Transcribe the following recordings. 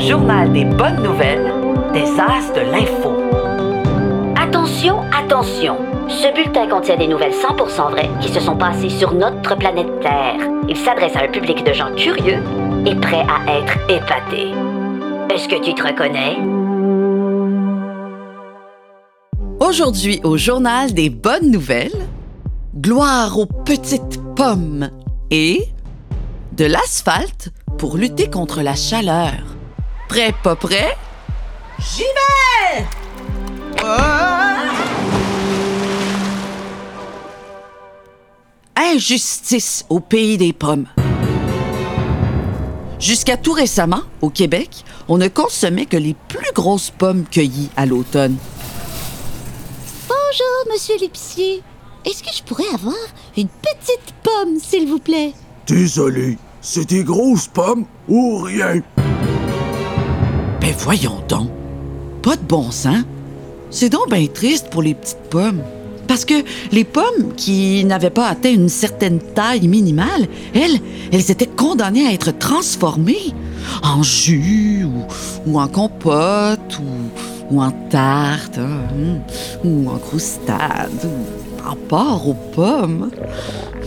journal des bonnes nouvelles des As de l'info. Attention, attention. Ce bulletin contient des nouvelles 100% vraies qui se sont passées sur notre planète Terre. Il s'adresse à un public de gens curieux et prêts à être épatés. Est-ce que tu te reconnais? Aujourd'hui, au journal des bonnes nouvelles, gloire aux petites pommes et de l'asphalte pour lutter contre la chaleur. Prêt, pas prêt? J'y vais! Injustice au pays des pommes. Jusqu'à tout récemment, au Québec, on ne consommait que les plus grosses pommes cueillies à l'automne. Bonjour, monsieur l'épicier. Est-ce que je pourrais avoir une petite pomme, s'il vous plaît? Désolé, c'est des grosses pommes ou rien? Voyons donc. Pas de bon sens. C'est donc bien triste pour les petites pommes. Parce que les pommes qui n'avaient pas atteint une certaine taille minimale, elles, elles étaient condamnées à être transformées en jus ou, en compote ou, en tarte hein, ou en croustade ou en porc aux pommes.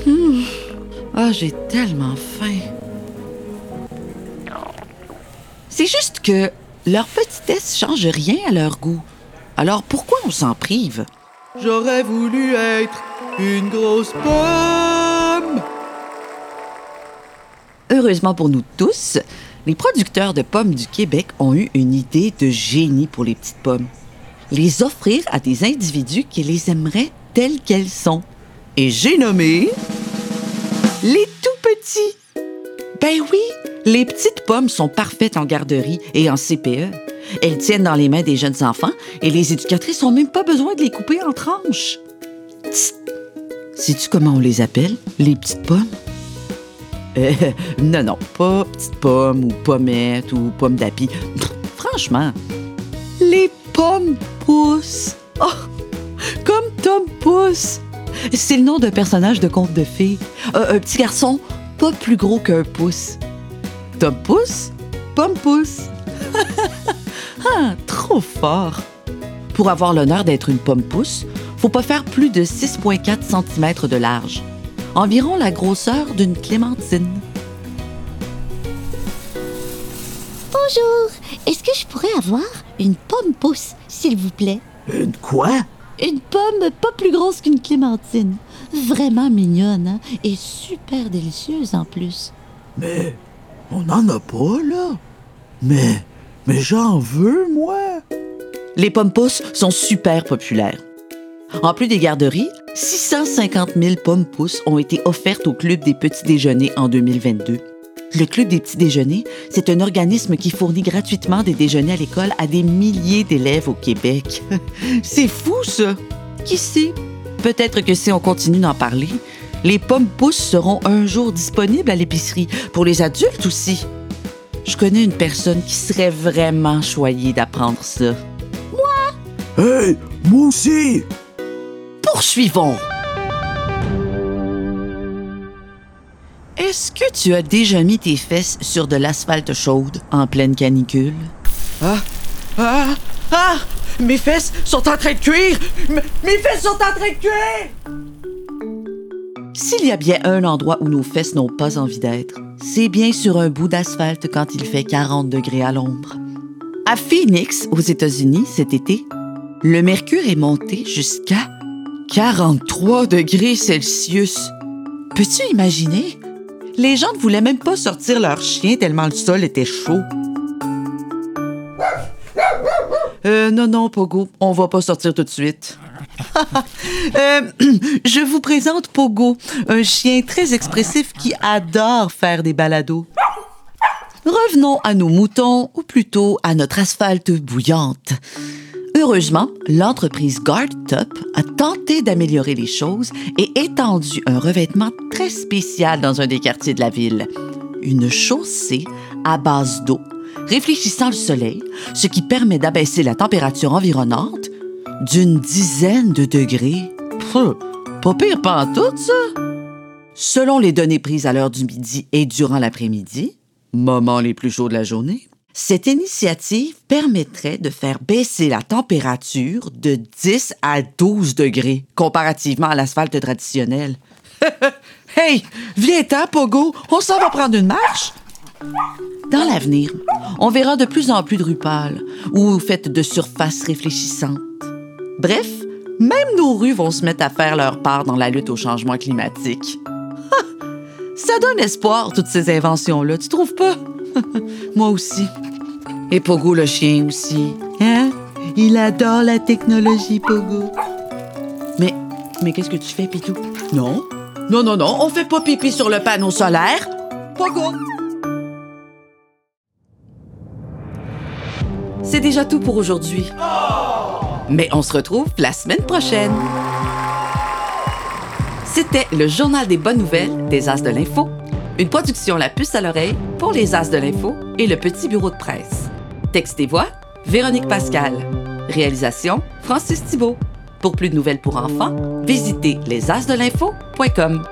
Hum. Ah, j'ai tellement faim. C'est juste que leur petitesse change rien à leur goût. Alors pourquoi on s'en prive? J'aurais voulu être une grosse pomme. Heureusement pour nous tous, les producteurs de pommes du Québec ont eu une idée de génie pour les petites pommes. Les offrir à des individus qui les aimeraient telles qu'elles sont. Et j'ai nommé les tout petits. Ben oui, les petites pommes sont parfaites en garderie et en CPE. Elles tiennent dans les mains des jeunes enfants et les éducatrices n'ont même pas besoin de les couper en tranches. Tst. Sais-tu comment on les appelle, les petites pommes? Euh, non, non, pas petites pommes ou pommettes ou pommes d'api. Franchement, les pommes poussent. Oh, comme Tom Pousse. C'est le nom d'un personnage de conte de fées. Euh, un petit garçon pas plus gros qu'un pouce. Tom Pousse, Pomme Pousse. ah, trop fort. Pour avoir l'honneur d'être une pomme pousse, faut pas faire plus de 6,4 cm de large, environ la grosseur d'une clémentine. Bonjour. Est-ce que je pourrais avoir une pomme pousse, s'il vous plaît? Une quoi? Une pomme pas plus grosse qu'une clémentine. Vraiment mignonne, hein? Et super délicieuse en plus. Mais on n'en a pas, là. Mais, mais j'en veux, moi. Les pommes pousses sont super populaires. En plus des garderies, 650 000 pommes pousses ont été offertes au Club des petits déjeuners en 2022. Le Club des petits déjeuners, c'est un organisme qui fournit gratuitement des déjeuners à l'école à des milliers d'élèves au Québec. c'est fou, ça! Qui sait? Peut-être que si on continue d'en parler, les pommes pousses seront un jour disponibles à l'épicerie, pour les adultes aussi. Je connais une personne qui serait vraiment choyée d'apprendre ça. Hey, moi aussi. Poursuivons. Est-ce que tu as déjà mis tes fesses sur de l'asphalte chaude en pleine canicule? Ah, ah, ah! Mes fesses sont en train de cuire! Mes fesses sont en train de cuire! S'il y a bien un endroit où nos fesses n'ont pas envie d'être, c'est bien sur un bout d'asphalte quand il fait 40 degrés à l'ombre. À Phoenix, aux États-Unis, cet été, le mercure est monté jusqu'à 43 degrés Celsius. Peux-tu imaginer? Les gens ne voulaient même pas sortir leur chien tellement le sol était chaud. Euh, non, non, Pogo, on va pas sortir tout de suite. Euh, je vous présente Pogo, un chien très expressif qui adore faire des balados. Revenons à nos moutons, ou plutôt à notre asphalte bouillante. Heureusement, l'entreprise Guard Top a tenté d'améliorer les choses et étendu un revêtement très spécial dans un des quartiers de la ville. Une chaussée à base d'eau, réfléchissant le soleil, ce qui permet d'abaisser la température environnante d'une dizaine de degrés. Pff, pas pire pantoute, ça! Selon les données prises à l'heure du midi et durant l'après-midi, moments les plus chauds de la journée, Cette initiative permettrait de faire baisser la température de 10 à 12 degrés comparativement à l'asphalte traditionnel. hey, viens-t'en, Pogo, on s'en va prendre une marche. Dans l'avenir, on verra de plus en plus de rues pâles ou faites de surfaces réfléchissantes. Bref, même nos rues vont se mettre à faire leur part dans la lutte au changement climatique. Ça donne espoir, toutes ces inventions-là, tu trouves pas? Moi aussi. Et Pogo le chien aussi. Hein? Il adore la technologie, Pogo. Mais, mais qu'est-ce que tu fais, Pitou? Non. Non, non, non, on fait pas pipi sur le panneau solaire. Pogo! C'est déjà tout pour aujourd'hui. Mais on se retrouve la semaine prochaine. C'était le journal des bonnes nouvelles des As de l'Info, une production La Puce à l'oreille pour les As de l'Info et le Petit Bureau de presse. Texte et voix, Véronique Pascal. Réalisation, Francis Thibault. Pour plus de nouvelles pour enfants, visitez lesasdelinfo.com.